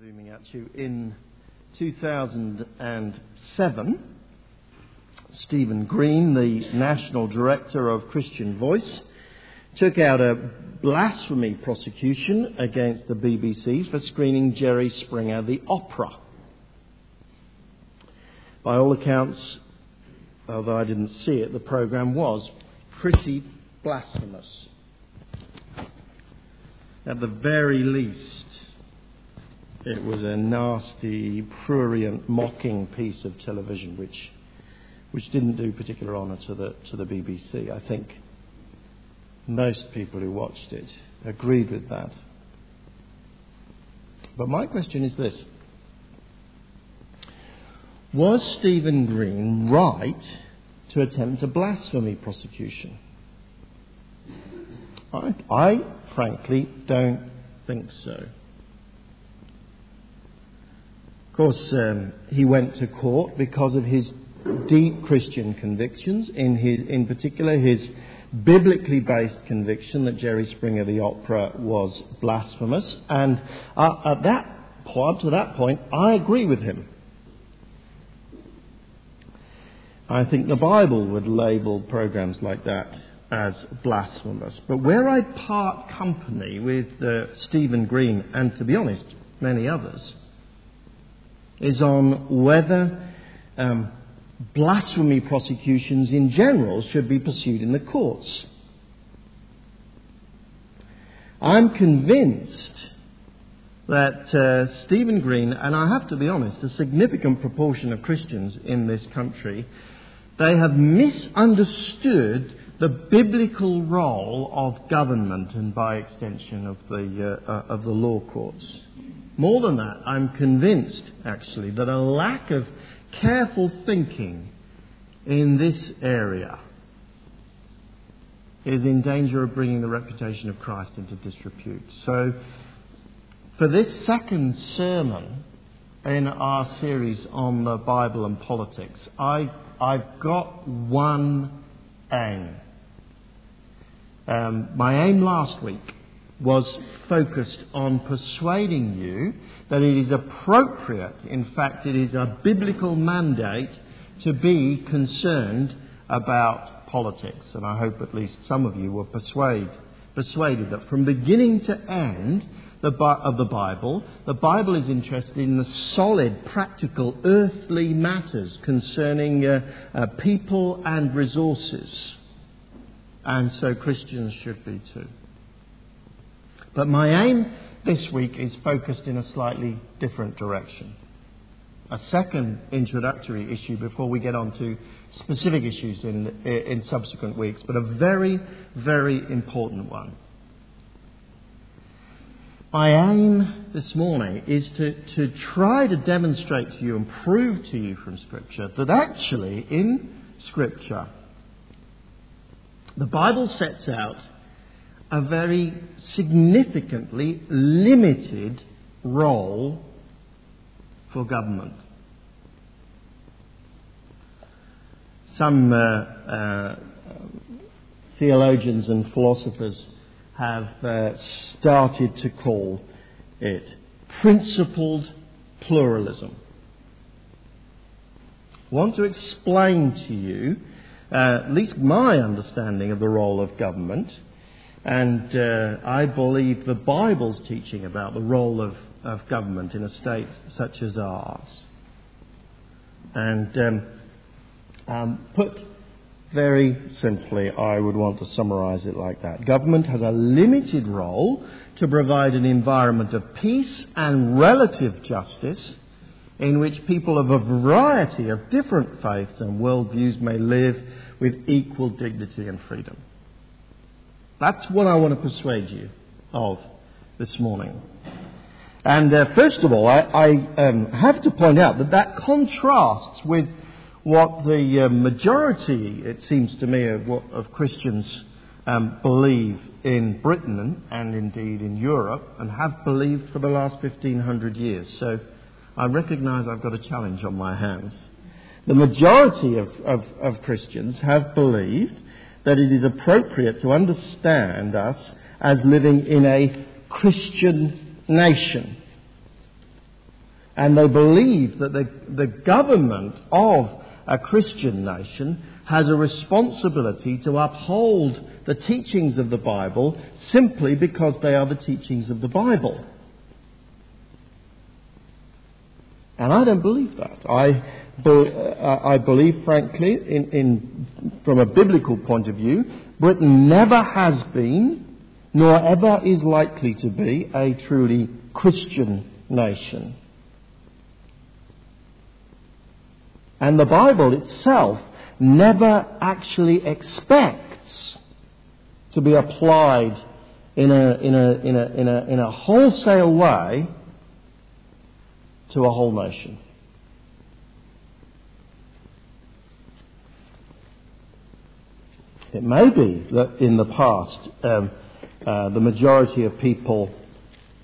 Zooming at you in 2007, Stephen Green, the National Director of Christian Voice, took out a blasphemy prosecution against the BBC for screening Jerry Springer, the opera. By all accounts, although I didn't see it, the programme was pretty blasphemous. At the very least, it was a nasty, prurient, mocking piece of television which, which didn't do particular honour to the, to the BBC. I think most people who watched it agreed with that. But my question is this Was Stephen Green right to attempt a blasphemy prosecution? I, I frankly don't think so. Of course, um, he went to court because of his deep Christian convictions, in, his, in particular his biblically based conviction that Jerry Springer the opera was blasphemous. And uh, at that point, to that point, I agree with him. I think the Bible would label programs like that as blasphemous. But where I part company with uh, Stephen Green, and to be honest, many others, is on whether um, blasphemy prosecutions in general should be pursued in the courts. I'm convinced that uh, Stephen Green, and I have to be honest, a significant proportion of Christians in this country, they have misunderstood the biblical role of government and by extension of the, uh, uh, of the law courts. More than that, I'm convinced, actually, that a lack of careful thinking in this area is in danger of bringing the reputation of Christ into disrepute. So, for this second sermon in our series on the Bible and politics, I, I've got one aim. Um, my aim last week was focused on persuading you that it is appropriate, in fact, it is a biblical mandate to be concerned about politics. And I hope at least some of you were persuaded, persuaded that from beginning to end of the Bible, the Bible is interested in the solid, practical, earthly matters concerning uh, uh, people and resources. And so Christians should be too. But my aim this week is focused in a slightly different direction. A second introductory issue before we get on to specific issues in, in subsequent weeks, but a very, very important one. My aim this morning is to, to try to demonstrate to you and prove to you from Scripture that actually in Scripture, the Bible sets out a very significantly limited role for government. Some uh, uh, theologians and philosophers have uh, started to call it principled pluralism. I want to explain to you, uh, at least my understanding of the role of government, and uh, I believe the Bible's teaching about the role of, of government in a state such as ours. And um, um, put very simply, I would want to summarize it like that. Government has a limited role to provide an environment of peace and relative justice in which people of a variety of different faiths and worldviews may live with equal dignity and freedom. That's what I want to persuade you of this morning. And uh, first of all, I, I um, have to point out that that contrasts with what the uh, majority, it seems to me, of, what, of Christians um, believe in Britain and indeed in Europe and have believed for the last 1500 years. So I recognize I've got a challenge on my hands. The majority of, of, of Christians have believed that it is appropriate to understand us as living in a Christian nation. And they believe that the, the government of a Christian nation has a responsibility to uphold the teachings of the Bible simply because they are the teachings of the Bible. And I don't believe that. I, uh, I believe, frankly, in, in, from a biblical point of view, Britain never has been, nor ever is likely to be, a truly Christian nation. And the Bible itself never actually expects to be applied in a, in a, in a, in a, in a wholesale way to a whole nation. It may be that in the past, um, uh, the majority of people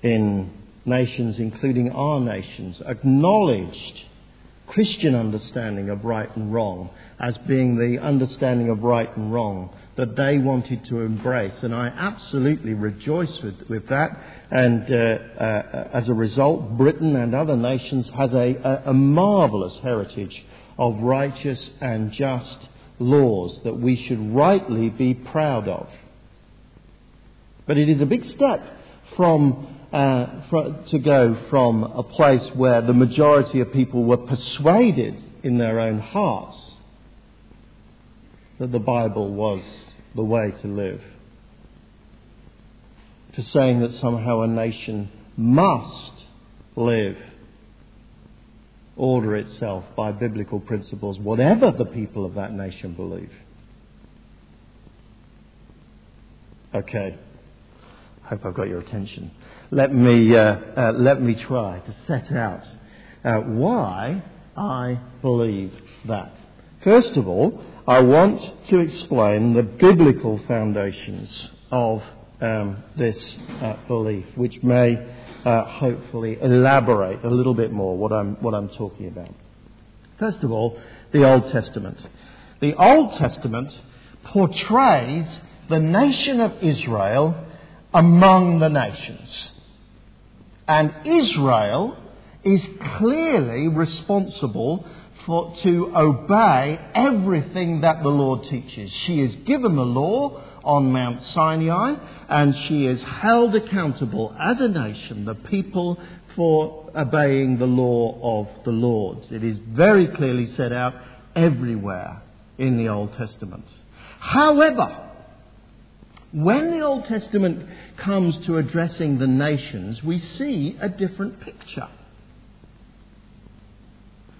in nations, including our nations, acknowledged Christian understanding of right and wrong as being the understanding of right and wrong that they wanted to embrace. And I absolutely rejoice with, with that. And uh, uh, as a result, Britain and other nations has a, a, a marvellous heritage of righteous and just laws that we should rightly be proud of. But it is a big step from uh, to go from a place where the majority of people were persuaded in their own hearts that the Bible was the way to live, to saying that somehow a nation must live, order itself by biblical principles, whatever the people of that nation believe. Okay. I hope I've got your attention. Let me, uh, uh, let me try to set out uh, why I believe that. First of all, I want to explain the biblical foundations of um, this uh, belief, which may uh, hopefully elaborate a little bit more what I'm, what I'm talking about. First of all, the Old Testament. The Old Testament portrays the nation of Israel among the nations. And Israel is clearly responsible for, to obey everything that the Lord teaches. She is given the law on Mount Sinai, and she is held accountable as a nation, the people, for obeying the law of the Lord. It is very clearly set out everywhere in the Old Testament. However, when the Old Testament comes to addressing the nations, we see a different picture.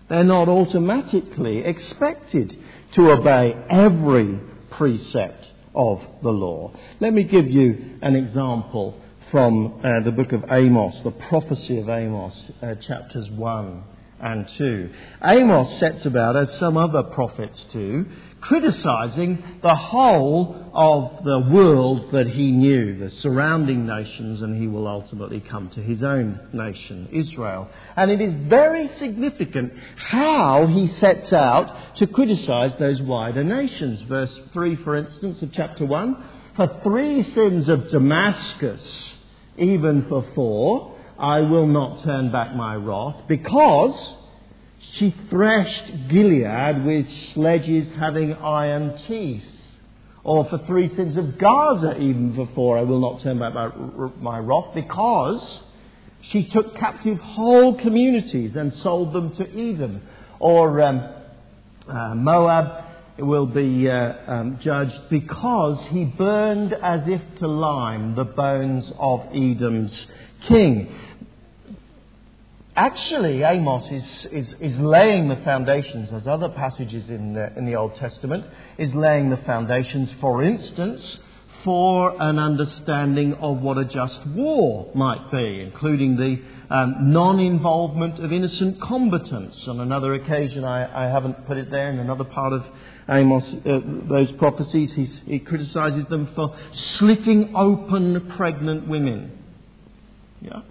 They're not automatically expected to obey every precept of the law. Let me give you an example from uh, the book of Amos, the prophecy of Amos, uh, chapters 1 and 2. Amos sets about, as some other prophets do, criticizing the whole of the world that he knew, the surrounding nations, and he will ultimately come to his own nation, Israel. And it is very significant how he sets out to criticize those wider nations. Verse 3, for instance, of chapter 1 For three sins of Damascus, even for four, I will not turn back my wrath, because she threshed Gilead with sledges having iron teeth. Or for three sins of Gaza, even for four, I will not turn back my, wrath, because she took captive whole communities and sold them to Edom. Or um, uh, Moab will be uh, um, judged because he burned as if to lime the bones of Edom's king actually, Amos is, is, is laying the foundations, as other passages in the, in the Old Testament, is laying the foundations, for instance, for an understanding of what a just war might be, including the um, non involvement of innocent combatants. On another occasion, I, I, haven't put it there, in another part of Amos, uh, those prophecies, he criticizes them for slitting open pregnant women. Yeah?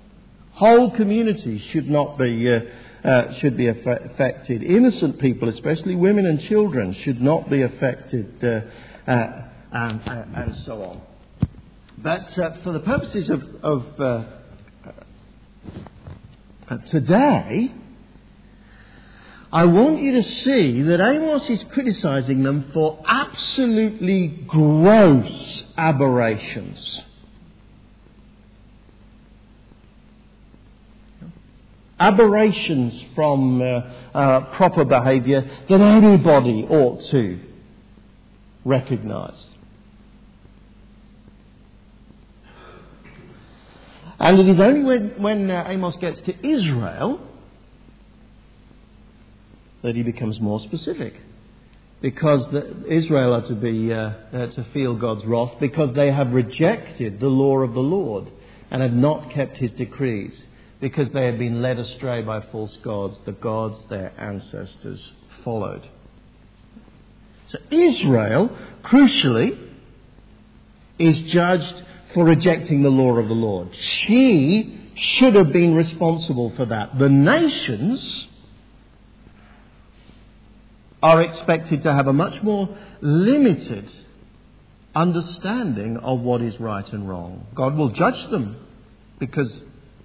Whole communities should not be, uh, uh, should be affected. Innocent people, especially women and children, should not be affected, uh, uh and, uh, and, so on. But uh, for the purposes of, of today, I want you to see that Amos is criticizing them for absolutely gross aberrations. Aberrations from uh, uh, proper behavior that anybody ought to recognize. And it is only when, when uh, Amos gets to Israel that he becomes more specific. Because the, Israel are to, be, uh, uh, to feel God's wrath because they have rejected the law of the Lord and have not kept his decrees, because they have been led astray by false gods, the gods their ancestors followed. So Israel, crucially, is judged for rejecting the law of the Lord. She should have been responsible for that. The nations are expected to have a much more limited understanding of what is right and wrong. God will judge them because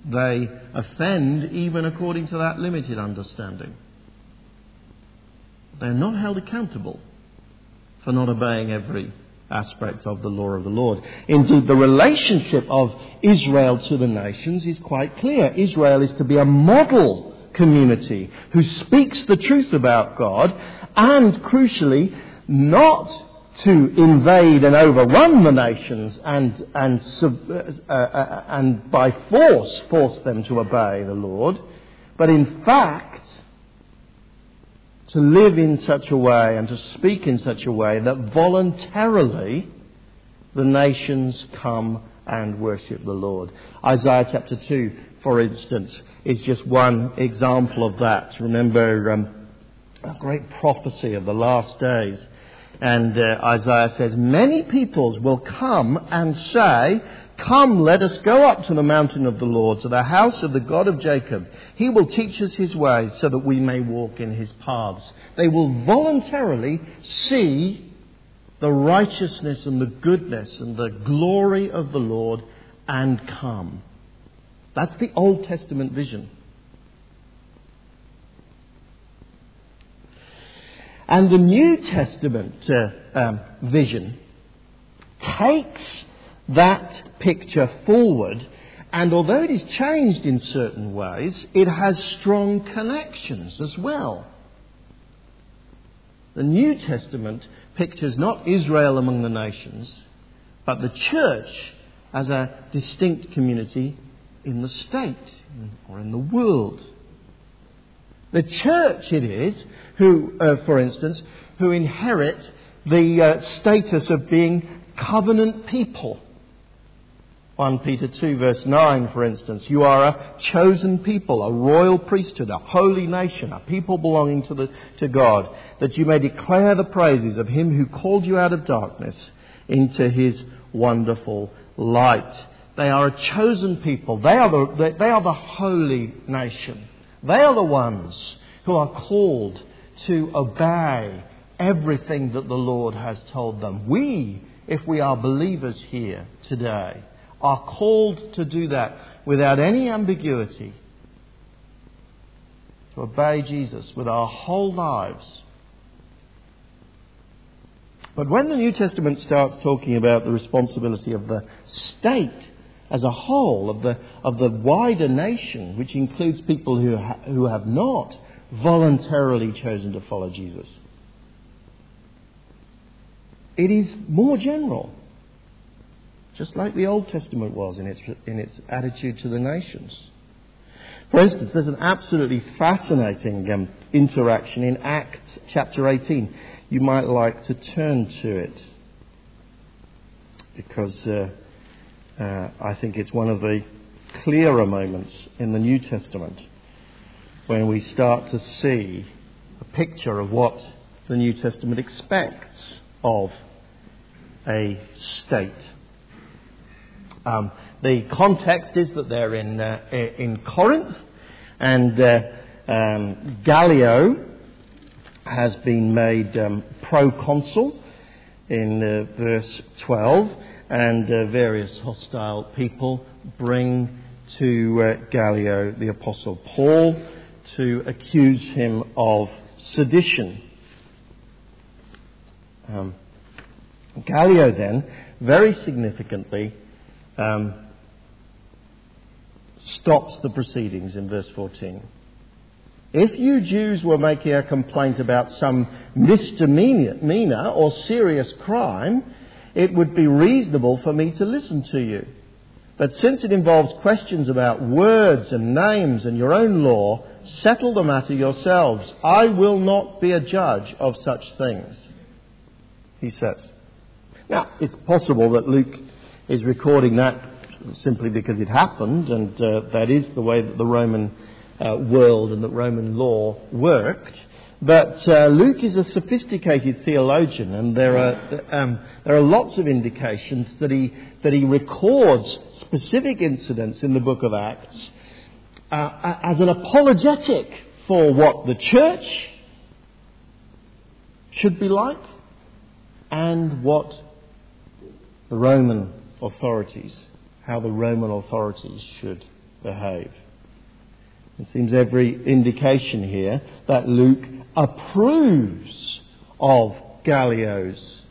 they offend even according to that limited understanding. They are not held accountable for not obeying every aspect of the law of the Lord. Indeed, the relationship of Israel to the nations is quite clear. Israel is to be a model community who speaks the truth about God and, crucially, not to invade and overrun the nations and, and, uh, uh, and by force force them to obey the Lord, but in fact to live in such a way and to speak in such a way that voluntarily the nations come and worship the Lord. Isaiah chapter 2, for instance, is just one example of that. Remember um, a great prophecy of the last days. And uh, Isaiah says, Many peoples will come and say, Come, let us go up to the mountain of the Lord, to the house of the God of Jacob. He will teach us his ways so that we may walk in his paths. They will voluntarily see the righteousness and the goodness and the glory of the Lord and come. That's the Old Testament vision. And the New Testament uh, um, vision takes that picture forward, and although it is changed in certain ways, it has strong connections as well. The New Testament pictures not Israel among the nations, but the church as a distinct community in the state or in the world. The church it is who, uh, for instance, who inherit the uh, status of being covenant people 1 Peter 2, verse 9, for instance. You are a chosen people, a royal priesthood, a holy nation, a people belonging to, the, to God, that you may declare the praises of him who called you out of darkness into his wonderful light. They are a chosen people. They are the, they are the holy nation. They are the ones who are called to obey everything that the Lord has told them. We, if we are believers here today, are called to do that without any ambiguity. To obey Jesus with our whole lives. But when the New Testament starts talking about the responsibility of the state as a whole, of the, of the wider nation, which includes people who, ha- who have not voluntarily chosen to follow Jesus, it is more general just like the Old Testament was in its, in its attitude to the nations. For instance, there's an absolutely fascinating um, interaction in Acts chapter 18. You might like to turn to it because uh, uh, I think it's one of the clearer moments in the New Testament when we start to see a picture of what the New Testament expects of a state. Um, the context is that they're in, uh, in Corinth, and uh, um, Gallio has been made um, proconsul in uh, verse 12, and uh, various hostile people bring to uh, Gallio, the Apostle Paul, to accuse him of sedition. Um, Gallio then, very significantly, um, stops the proceedings in verse 14. If you Jews were making a complaint about some misdemeanor or serious crime, it would be reasonable for me to listen to you. But since it involves questions about words and names and your own law, settle the matter yourselves. I will not be a judge of such things, he says. Now, it's possible that Luke is recording that simply because it happened, and uh, that is the way that the Roman uh, world and the Roman law worked. But uh, Luke is a sophisticated theologian, and there are, um, there are lots of indications that he, that he records specific incidents in the book of Acts uh, as an apologetic for what the church should be like and what the Roman authorities, how the Roman authorities should behave. It seems every indication here that Luke approves of Gallio's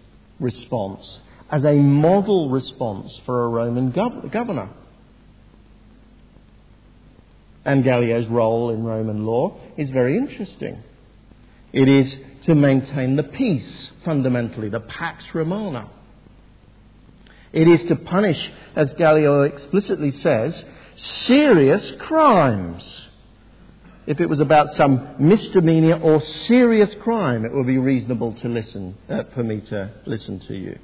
response as a model response for a Roman gov- governor. And Gallio's role in Roman law is very interesting. It is to maintain the peace, fundamentally, the Pax Romana. It is to punish, as Gallio explicitly says, serious crimes. If it was about some misdemeanor or serious crime, it would be reasonable to listen, uh, for me to listen to you.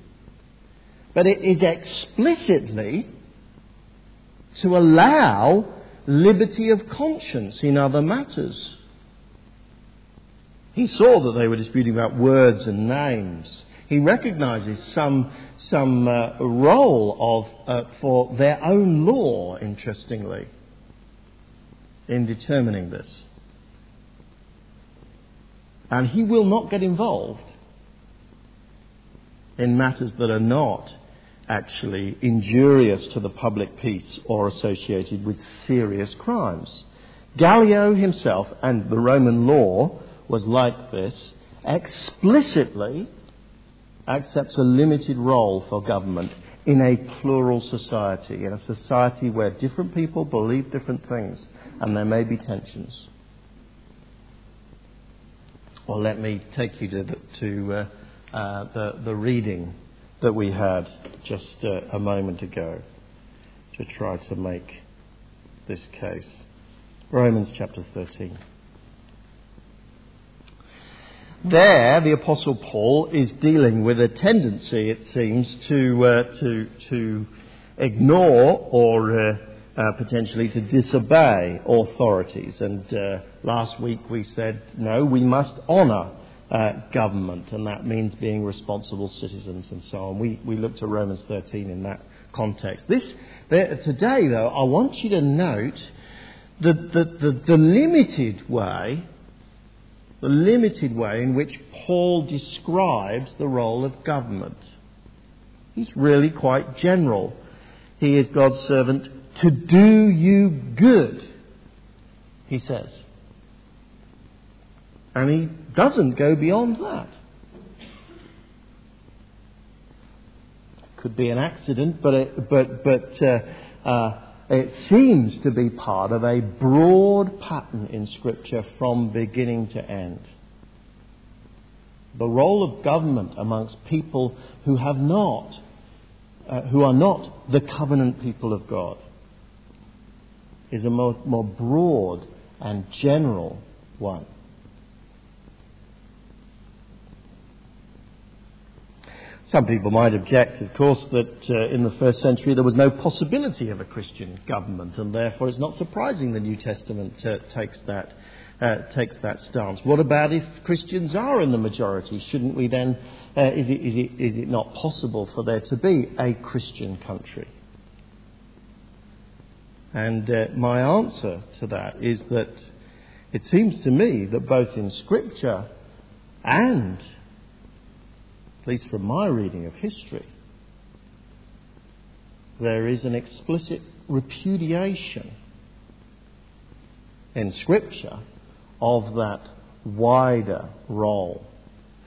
But it is explicitly to allow liberty of conscience in other matters. He saw that they were disputing about words and names. He recognizes some, some uh, role of, uh, for their own law, interestingly, in determining this. And he will not get involved in matters that are not actually injurious to the public peace or associated with serious crimes. Gallio himself and the Roman law was like this, explicitly accepts a limited role for government in a plural society, in a society where different people believe different things and there may be tensions. Well, let me take you to, to uh, uh, the, the reading that we had just uh, a moment ago to try to make this case. Romans chapter 13. There, the Apostle Paul is dealing with a tendency, it seems, to, uh, to, to ignore or uh, uh, potentially to disobey authorities. And uh, last week we said, no, we must honour uh, government, and that means being responsible citizens and so on. We, we looked at Romans 13 in that context. This, today, though, I want you to note the, the, the, the limited way, the limited way in which Paul describes the role of government. He's really quite general. He is God's servant to do you good, he says. And he doesn't go beyond that. Could be an accident, but it, but but uh, uh, it seems to be part of a broad pattern in Scripture from beginning to end. The role of government amongst people who have not, uh, who are not the covenant people of God, is a more, more broad and general one. Some people might object, of course, that uh, in the first century there was no possibility of a Christian government, and therefore it's not surprising the New Testament uh, takes that uh, takes that stance. What about if Christians are in the majority? Shouldn't we then? Uh, is it, is, it, is it not possible for there to be a Christian country? And uh, my answer to that is that it seems to me that both in Scripture and at least from my reading of history, there is an explicit repudiation in Scripture of that wider role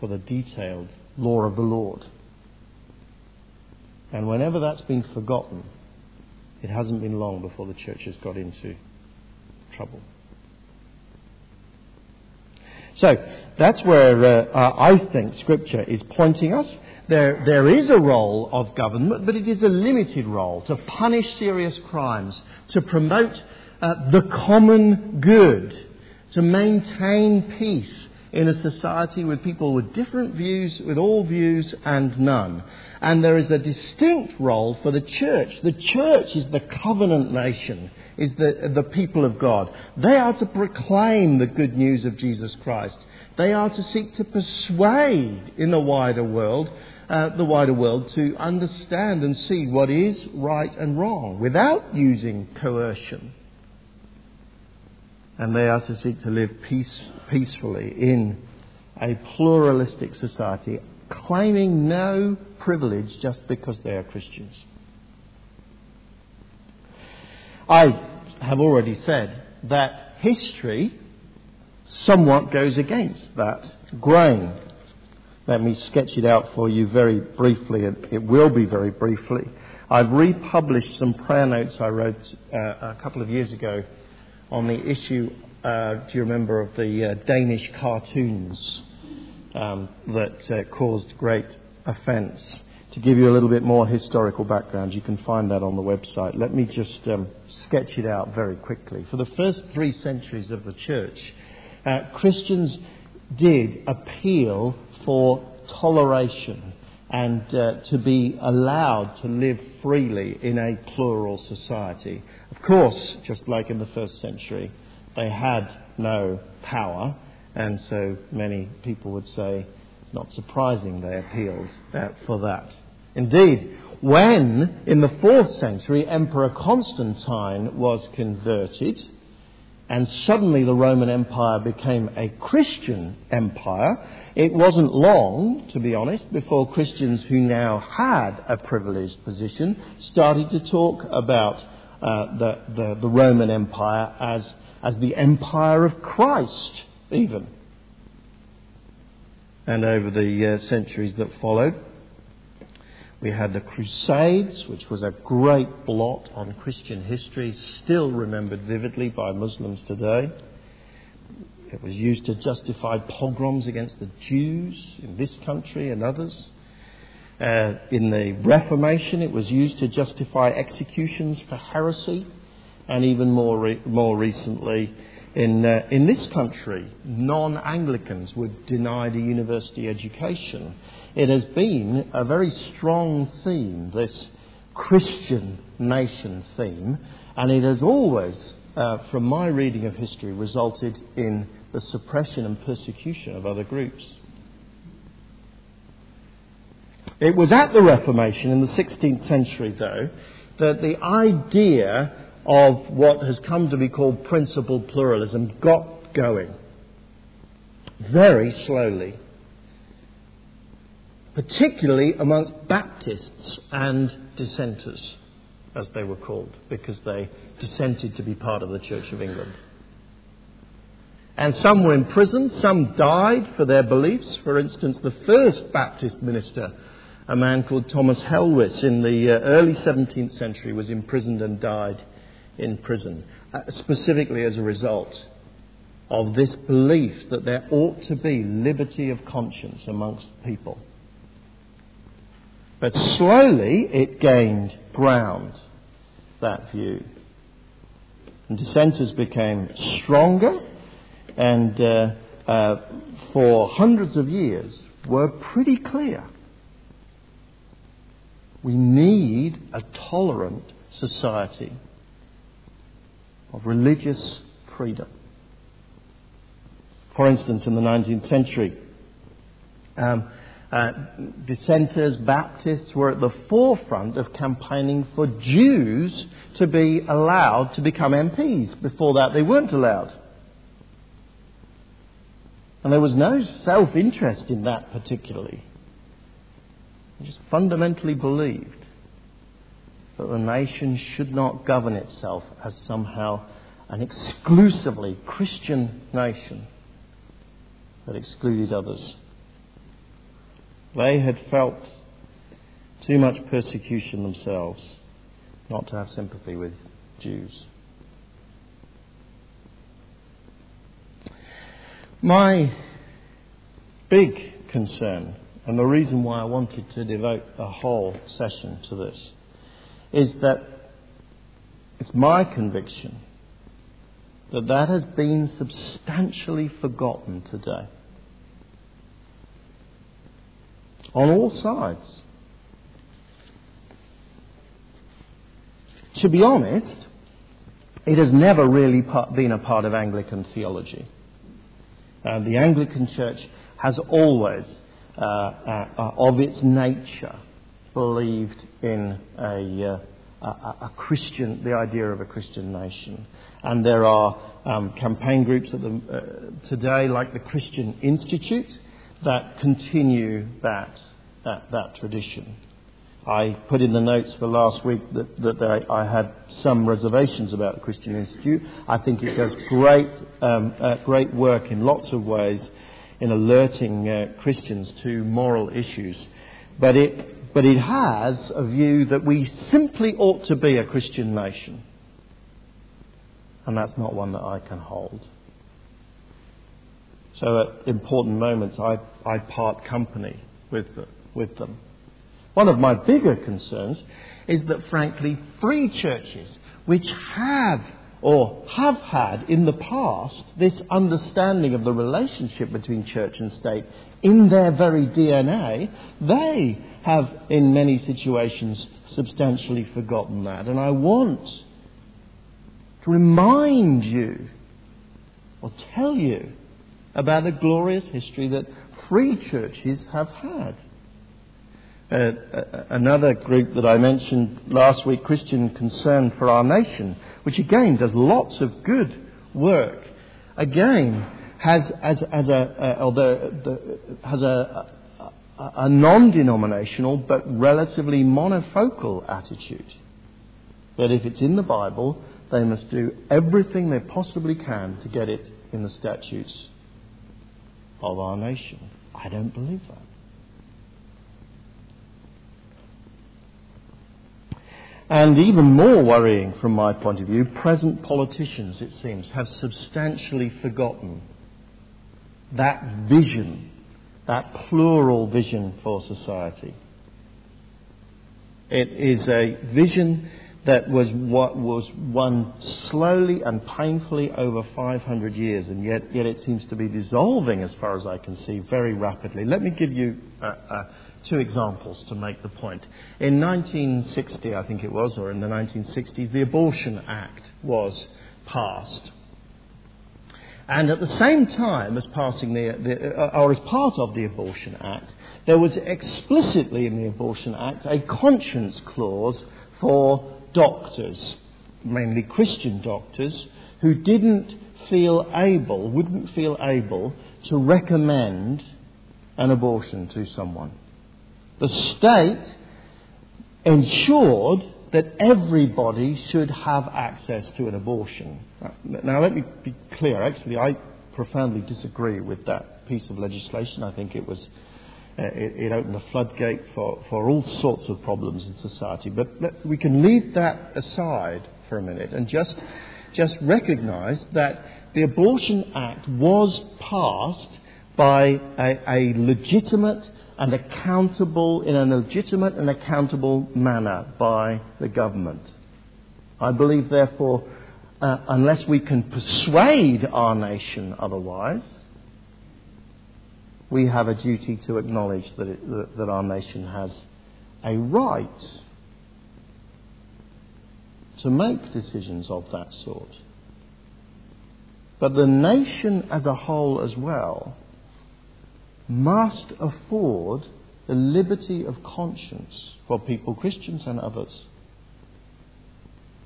for the detailed law of the Lord. And whenever that's been forgotten, it hasn't been long before the church has got into trouble. So that's where uh, I think Scripture is pointing us. There, there is a role of government, but it is a limited role to punish serious crimes, to promote uh, the common good, to maintain peace in a society with people with different views, with all views and none. And there is a distinct role for the church. The church is the covenant nation, is the, the people of God. They are to proclaim the good news of Jesus Christ. They are to seek to persuade in the wider world, uh, the wider world to understand and see what is right and wrong without using coercion. And they are to seek to live peace, peacefully in a pluralistic society claiming no privilege just because they are Christians. I have already said that history somewhat goes against that grain. Let me sketch it out for you very briefly, and it will be very briefly. I've republished some prayer notes I wrote uh, a couple of years ago on the issue, uh, do you remember, of the uh, Danish cartoons um, that uh, caused great offence. To give you a little bit more historical background, you can find that on the website. Let me just um, sketch it out very quickly. For the first three centuries of the church, uh, Christians did appeal for toleration and uh, to be allowed to live freely in a plural society. Of course, just like in the first century, they had no power and so many people would say it's not surprising they appealed uh, for that. Indeed, when in the fourth century Emperor Constantine was converted, and suddenly the Roman Empire became a Christian empire, it wasn't long, to be honest, before Christians who now had a privileged position started to talk about uh, the, the, the Roman Empire as, as the empire of Christ even. And over the uh, centuries that followed, we had the Crusades, which was a great blot on Christian history, still remembered vividly by Muslims today. It was used to justify pogroms against the Jews in this country and others. Uh, in the Reformation, it was used to justify executions for heresy, and even more, re- more recently, in, uh, in this country, non Anglicans were denied a university education. It has been a very strong theme, this Christian nation theme, and it has always, uh, from my reading of history, resulted in the suppression and persecution of other groups. It was at the Reformation in the 16th century, though, that the idea of what has come to be called principled pluralism got going very slowly, particularly amongst Baptists and dissenters, as they were called, because they dissented to be part of the Church of England. And some were imprisoned, some died for their beliefs. For instance, the first Baptist minister, a man called Thomas Helwys, in the uh, early 17th century, was imprisoned and died in prison, uh, specifically as a result of this belief that there ought to be liberty of conscience amongst people. But slowly it gained ground, that view. And dissenters became stronger and uh, uh, for hundreds of years were pretty clear. We need a tolerant society of religious freedom. For instance, in the 19th century, um, uh, dissenters, Baptists were at the forefront of campaigning for Jews to be allowed to become MPs. Before that, they weren't allowed. And there was no self interest in that particularly. They just fundamentally believed that the nation should not govern itself as somehow an exclusively Christian nation that excluded others. They had felt too much persecution themselves not to have sympathy with Jews. My big concern, and the reason why I wanted to devote a whole session to this, is that it's my conviction that that has been substantially forgotten today. On all sides. To be honest, it has never really been a part of Anglican theology. Uh, the Anglican Church has always, uh, uh, uh of its nature, believed in a, uh, a, a, Christian, the idea of a Christian nation. And there are um, campaign groups the, uh, today, like the Christian Institute, that continue that, that, that tradition. I put in the notes for last week that, that I, I, had some reservations about the Christian Institute. I think it does great, um, uh, great work in lots of ways in alerting uh, Christians to moral issues. But it, but it has a view that we simply ought to be a Christian nation. And that's not one that I can hold. So at important moments, I, I part company with, the, with them. One of my bigger concerns is that, frankly, free churches, which have or have had in the past this understanding of the relationship between church and state in their very DNA, they have in many situations substantially forgotten that. And I want to remind you or tell you about the glorious history that free churches have had. Uh, another group that I mentioned last week, Christian Concern for Our Nation, which again does lots of good work, again has, as, as a, uh, the, has a, a, a non denominational but relatively monofocal attitude. That if it's in the Bible, they must do everything they possibly can to get it in the statutes of our nation. I don't believe that. And even more worrying from my point of view, present politicians, it seems, have substantially forgotten that vision, that plural vision for society. It is a vision that was what was won slowly and painfully over 500 years, and yet, yet it seems to be dissolving, as far as I can see, very rapidly. Let me give you two examples to make the point. In 1960, I think it was, or in the 1960s, the Abortion Act was passed. And at the same time as passing the, the uh, or as part of the Abortion Act, there was explicitly in the Abortion Act a conscience clause for doctors, mainly Christian doctors, who didn't feel able, wouldn't feel able to recommend an abortion to someone. The state ensured that everybody should have access to an abortion. Now, let me be clear. Actually, I profoundly disagree with that piece of legislation. I think it was uh, it, it, opened a floodgate for, for all sorts of problems in society. But let, we can leave that aside for a minute and just just recognise that the Abortion Act was passed by a, a legitimate and accountable, in a legitimate and accountable manner by the government. I believe, therefore, uh, unless we can persuade our nation otherwise, we have a duty to acknowledge that, it, that, that our nation has a right to make decisions of that sort. But the nation as a whole, as well, must afford the liberty of conscience for people, Christians and others,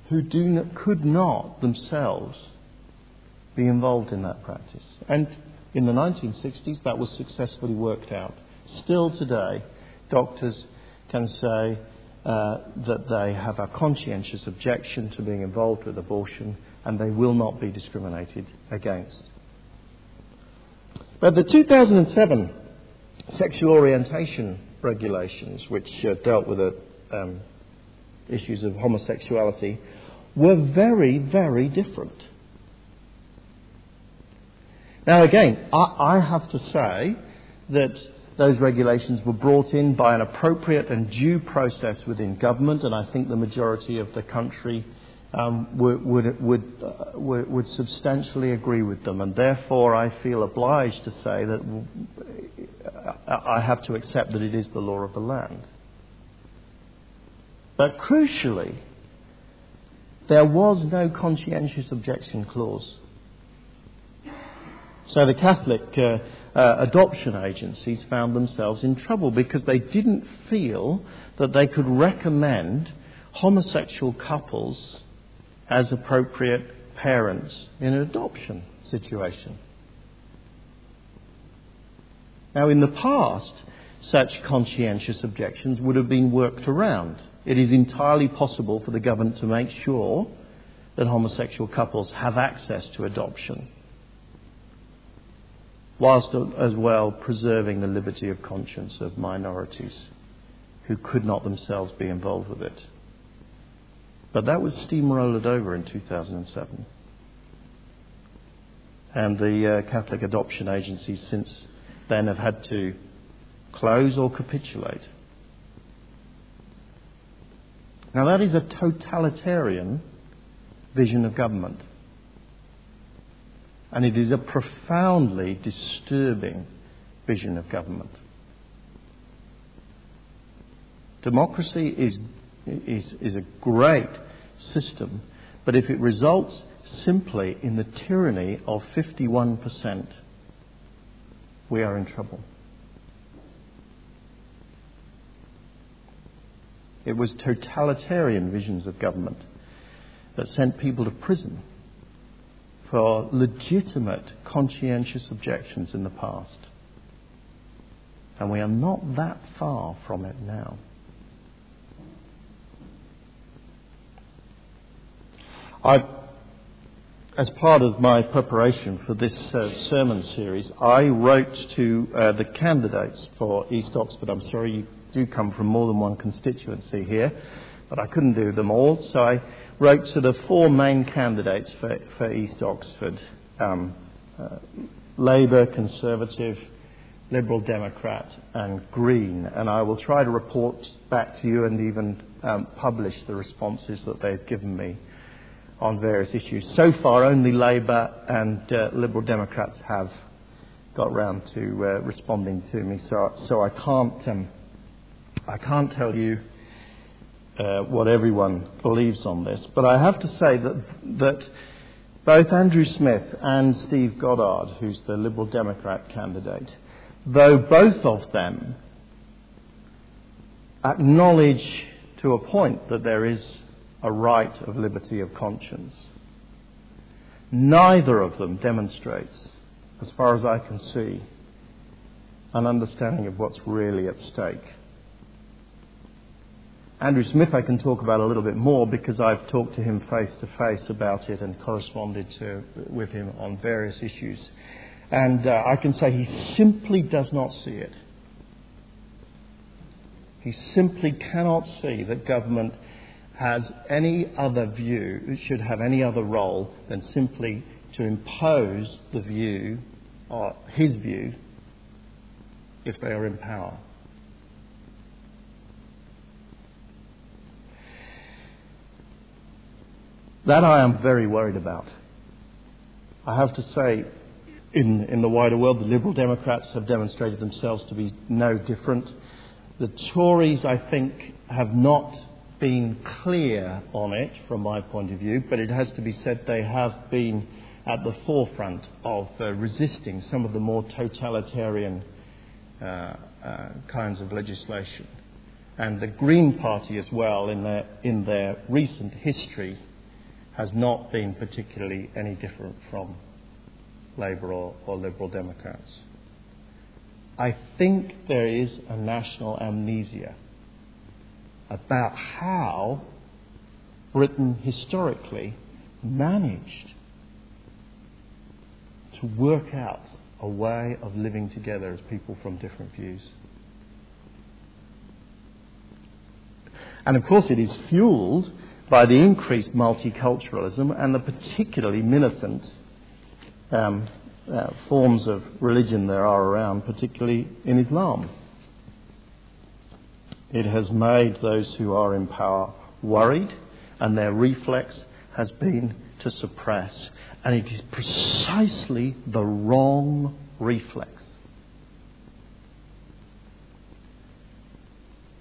who do not, could not themselves be involved in that practice. And in the 1960s, that was successfully worked out. Still today, doctors can say, uh, that they have a conscientious objection to being involved with abortion and they will not be discriminated against. But the 2007 sexual orientation regulations, which uh, dealt with the um, issues of homosexuality, were very, very different. Now, again, I, I have to say that those regulations were brought in by an appropriate and due process within government, and I think the majority of the country um, would, would, would, uh, would, substantially agree with them. And therefore, I feel obliged to say that I have to accept that it is the law of the land. But crucially, there was no conscientious objection clause. So the Catholic uh, uh, adoption agencies found themselves in trouble because they didn't feel that they could recommend homosexual couples as appropriate parents in an adoption situation. Now, in the past, such conscientious objections would have been worked around. It is entirely possible for the government to make sure that homosexual couples have access to adoption whilst as well preserving the liberty of conscience of minorities who could not themselves be involved with it. But that was steamrolled over in 2007. And the uh, Catholic adoption agencies since then have had to close or capitulate. Now, that is a totalitarian vision of government. And it is a profoundly disturbing vision of government. Democracy is, is, is a great system, but if it results simply in the tyranny of 51%, we are in trouble. It was totalitarian visions of government that sent people to prison for legitimate conscientious objections in the past. And we are not that far from it now. I, as part of my preparation for this uh, sermon series, I wrote to uh, the candidates for East Oxford. I'm sorry you do come from more than one constituency here, but I couldn't do them all, so I wrote to the four main candidates for, for East Oxford um, uh, Labour, Conservative, Liberal Democrat, and Green. And I will try to report back to you and even um, publish the responses that they've given me on various issues. So far, only Labour and uh, Liberal Democrats have got round to uh, responding to me, so, so I, can't, um, I can't tell you uh, what everyone believes on this. But I have to say that, that both Andrew Smith and Steve Goddard, who's the Liberal Democrat candidate, though both of them acknowledge to a point that there is a right of liberty of conscience, neither of them demonstrates, as far as I can see, an understanding of what's really at stake. Andrew Smith, I can talk about a little bit more because I've talked to him face to face about it and corresponded to, with him on various issues. And uh, I can say he simply does not see it. He simply cannot see that government has any other view, should have any other role than simply to impose the view, or his view, if they are in power. That I am very worried about. I have to say, in, in the wider world, the Liberal Democrats have demonstrated themselves to be no different. The Tories, I think, have not been clear on it from my point of view, but it has to be said they have been at the forefront of uh, resisting some of the more totalitarian uh, uh, kinds of legislation. And the Green Party as well, in their, in their recent history, has not been particularly any different from Labour or, or Liberal Democrats. I think there is a national amnesia about how Britain historically managed to work out a way of living together as people from different views. And of course, it is fueled by the increased multiculturalism and the particularly militant um, uh, forms of religion there are around, particularly in Islam. It has made those who are in power worried, and their reflex has been to suppress. And it is precisely the wrong reflex.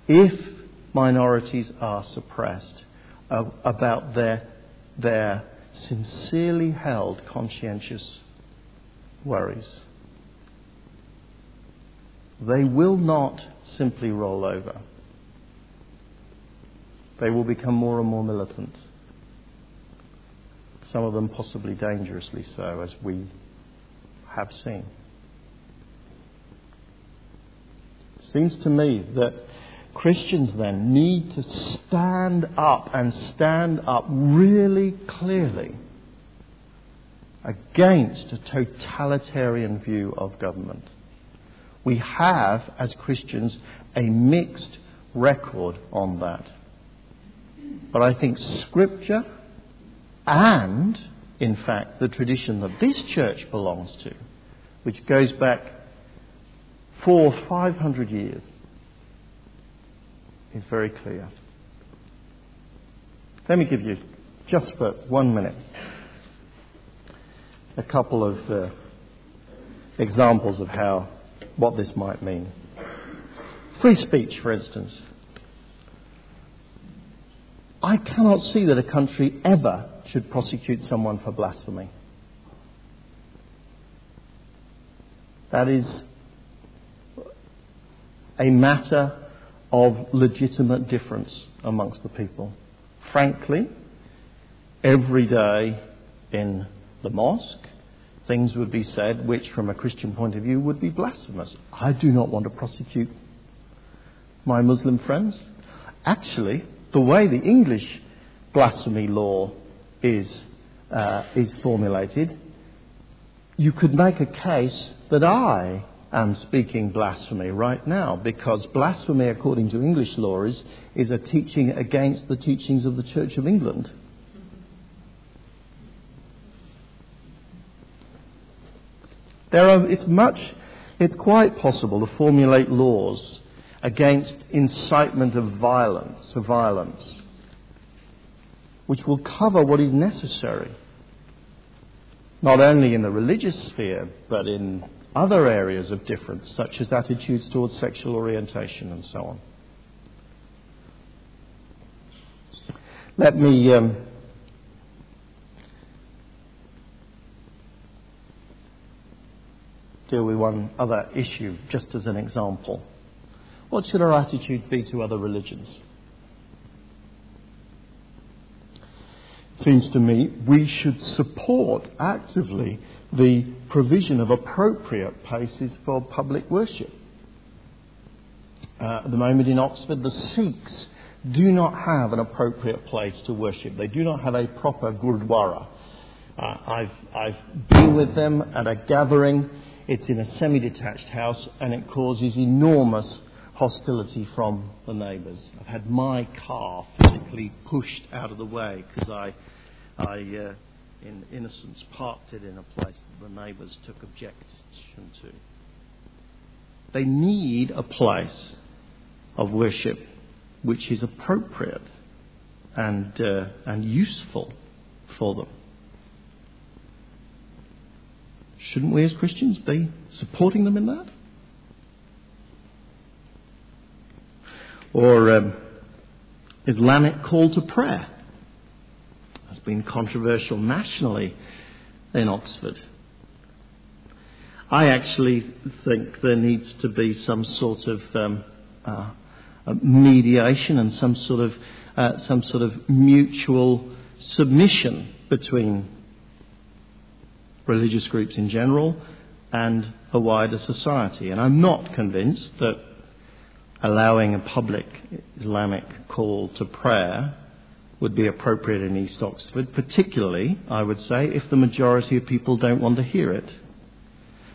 If minorities are suppressed uh, about their, their sincerely held conscientious worries. They will not simply roll over. They will become more and more militant. Some of them possibly dangerously so, as we have seen. It seems to me that Christians then need to stand up and stand up really clearly against a totalitarian view of government. We have, as Christians, a mixed record on that. But I think Scripture and, in fact, the tradition that this church belongs to, which goes back four, five hundred years, is very clear. Let me give you, just for one minute, a couple of uh, examples of how what this might mean. Free speech, for instance. I cannot see that a country ever should prosecute someone for blasphemy. That is a matter of legitimate difference amongst the people. Frankly, every day in the mosque, things would be said which, from a Christian point of view, would be blasphemous. I do not want to prosecute my Muslim friends. Actually, the way the English blasphemy law is, uh, is formulated, you could make a case that I am speaking blasphemy right now because blasphemy, according to English law, is, is a teaching against the teachings of the Church of England. There are, it's much, it's quite possible to formulate laws against incitement of violence, of violence, which will cover what is necessary, not only in the religious sphere, but in other areas of difference, such as attitudes towards sexual orientation and so on. Let me um, deal with one other issue, just as an example. What should our attitude be to other religions? Seems to me we should support actively the provision of appropriate places for public worship. Uh, at the moment in Oxford, the Sikhs do not have an appropriate place to worship. They do not have a proper gurdwara. Uh, I've, I've been with them at a gathering it's in a semi detached house and it causes enormous hostility from the neighbours. I've had my car physically pushed out of the way because I, I uh, in innocence, parked it in a place that the neighbours took objection to. They need a place of worship which is appropriate and, uh, and useful for them. Shouldn't we as Christians be supporting them in that? Or um, Islamic call to prayer has been controversial nationally in Oxford. I actually think there needs to be some sort of um, uh, mediation and some sort of uh, some sort of mutual submission between religious groups in general and a wider society. And I'm not convinced that allowing a public Islamic call to prayer would be appropriate in East Oxford, particularly, I would say, if the majority of people don't want to hear it.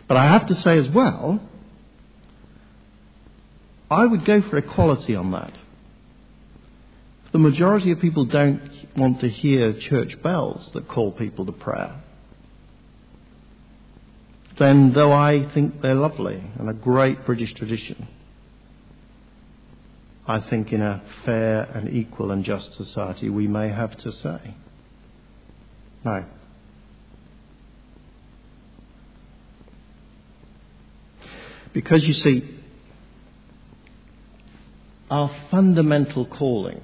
But I have to say as well, I would go for equality on that. If the majority of people don't want to hear church bells that call people to prayer, then though I think they're lovely and a great British tradition, I think in a fair and equal and just society we may have to say no. Because you see, our fundamental calling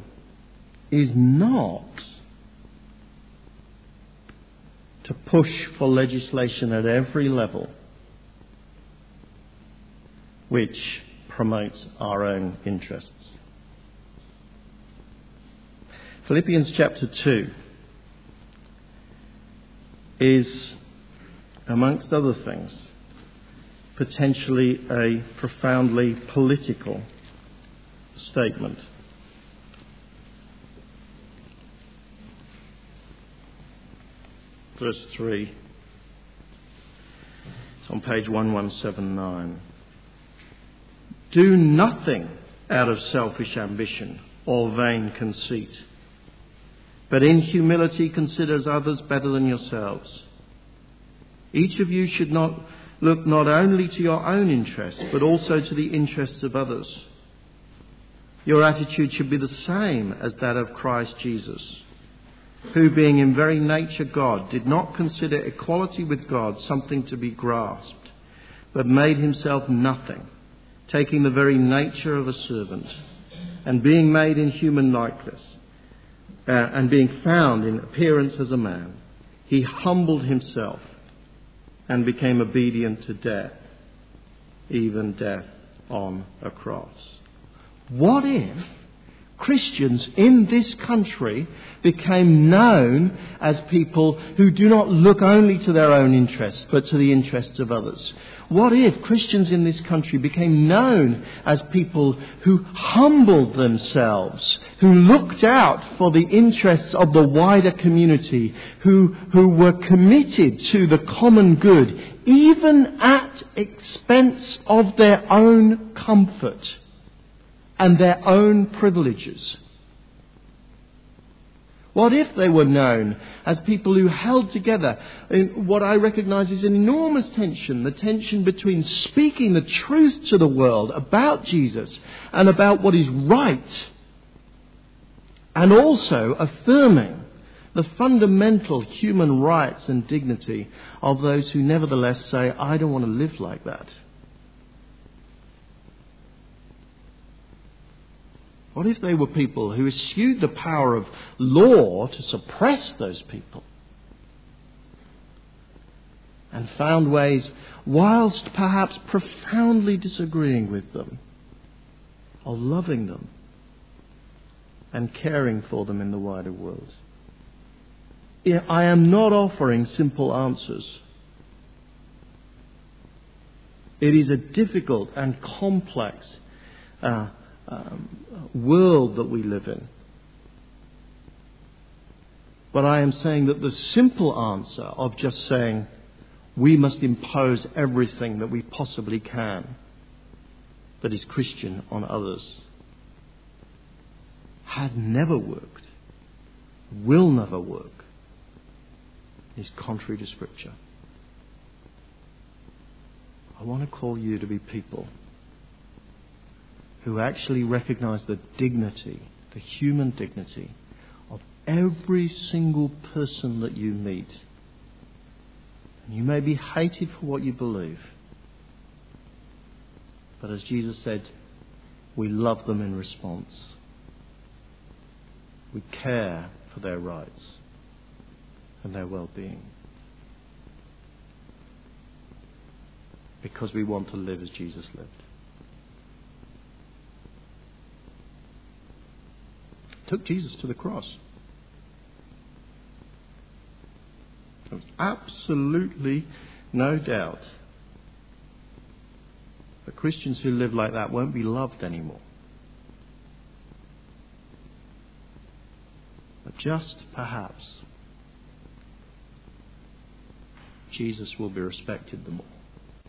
is not to push for legislation at every level which promotes our own interests. Philippians chapter 2 is, amongst other things, potentially a profoundly political statement. Verse 3. It's on page 1179. Do nothing out of selfish ambition or vain conceit, but in humility considers others better than yourselves. Each of you should not look not only to your own interests, but also to the interests of others. Your attitude should be the same as that of Christ Jesus, who, being in very nature God, did not consider equality with God something to be grasped, but made himself nothing taking the very nature of a servant, and being made in human likeness, uh, and being found in appearance as a man, he humbled himself and became obedient to death, even death on a cross. What if Christians in this country became known as people who do not look only to their own interests, but to the interests of others? What if Christians in this country became known as people who humbled themselves, who looked out for the interests of the wider community, who, who were committed to the common good, even at expense of their own comfort? And their own privileges? What if they were known as people who held together in what I recognize an enormous tension, the tension between speaking the truth to the world about Jesus and about what is right, and also affirming the fundamental human rights and dignity of those who nevertheless say, I don't want to live like that. What if they were people who eschewed the power of law to suppress those people? And found ways, whilst perhaps profoundly disagreeing with them, of loving them and caring for them in the wider world. I am not offering simple answers. It is a difficult and complex uh, um, world that we live in. But I am saying that the simple answer of just saying we must impose everything that we possibly can that is Christian on others has never worked, will never work, is contrary to Scripture. I want to call you to be people who actually recognize the dignity, the human dignity of every single person that you meet. And you may be hated for what you believe. But as Jesus said, we love them in response. We care for their rights and their well being. Because we want to live as Jesus lived. took Jesus to the cross. There was absolutely no doubt that Christians who live like that won't be loved anymore. But just perhaps, Jesus will be respected the more.